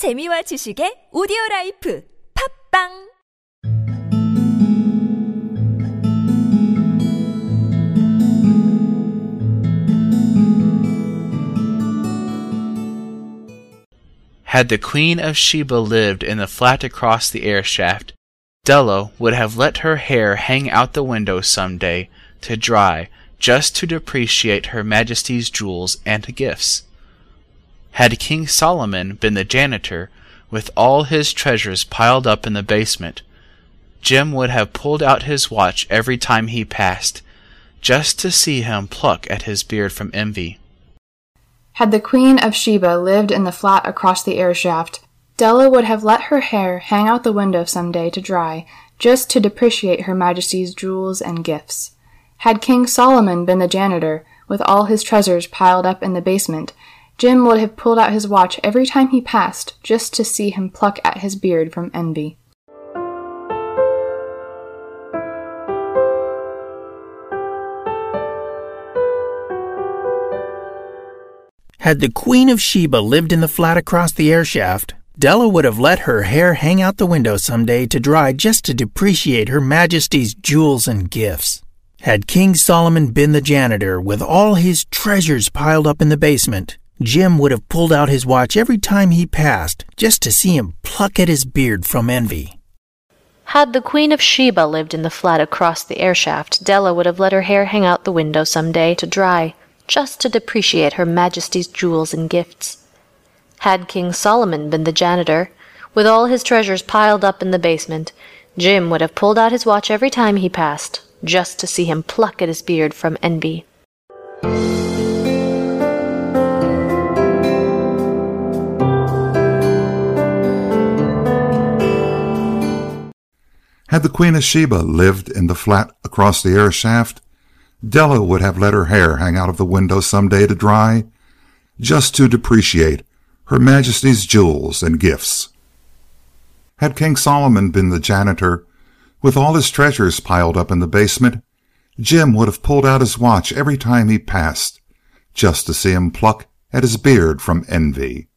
재미와 지식의 오디오 라이프 팟빵 Had the Queen of Sheba lived in the flat across the air shaft, Della would have let her hair hang out the window some day to dry just to depreciate Her Majesty's jewels and gifts. Had King Solomon been the janitor, with all his treasures piled up in the basement, Jim would have pulled out his watch every time he passed, just to see him pluck at his beard from envy. Had the Queen of Sheba lived in the flat across the air shaft, Della would have let her hair hang out the window some day to dry, just to depreciate Her Majesty's jewels and gifts. Had King Solomon been the janitor, with all his treasures piled up in the basement, Jim would have pulled out his watch every time he passed, just to see him pluck at his beard from envy. Had the Queen of Sheba lived in the flat across the air shaft, Della would have let her hair hang out the window some day to dry just to depreciate Her Majesty's jewels and gifts. Had King Solomon been the janitor with all his treasures piled up in the basement, Jim would have pulled out his watch every time he passed just to see him pluck at his beard from envy. Had the Queen of Sheba lived in the flat across the air shaft, Della would have let her hair hang out the window some day to dry, just to depreciate Her Majesty's jewels and gifts. Had King Solomon been the janitor, with all his treasures piled up in the basement, Jim would have pulled out his watch every time he passed, just to see him pluck at his beard from envy. Had the Queen of Sheba lived in the flat across the air shaft, Della would have let her hair hang out of the window some day to dry, just to depreciate Her Majesty's jewels and gifts. Had King Solomon been the janitor, with all his treasures piled up in the basement, Jim would have pulled out his watch every time he passed, just to see him pluck at his beard from envy.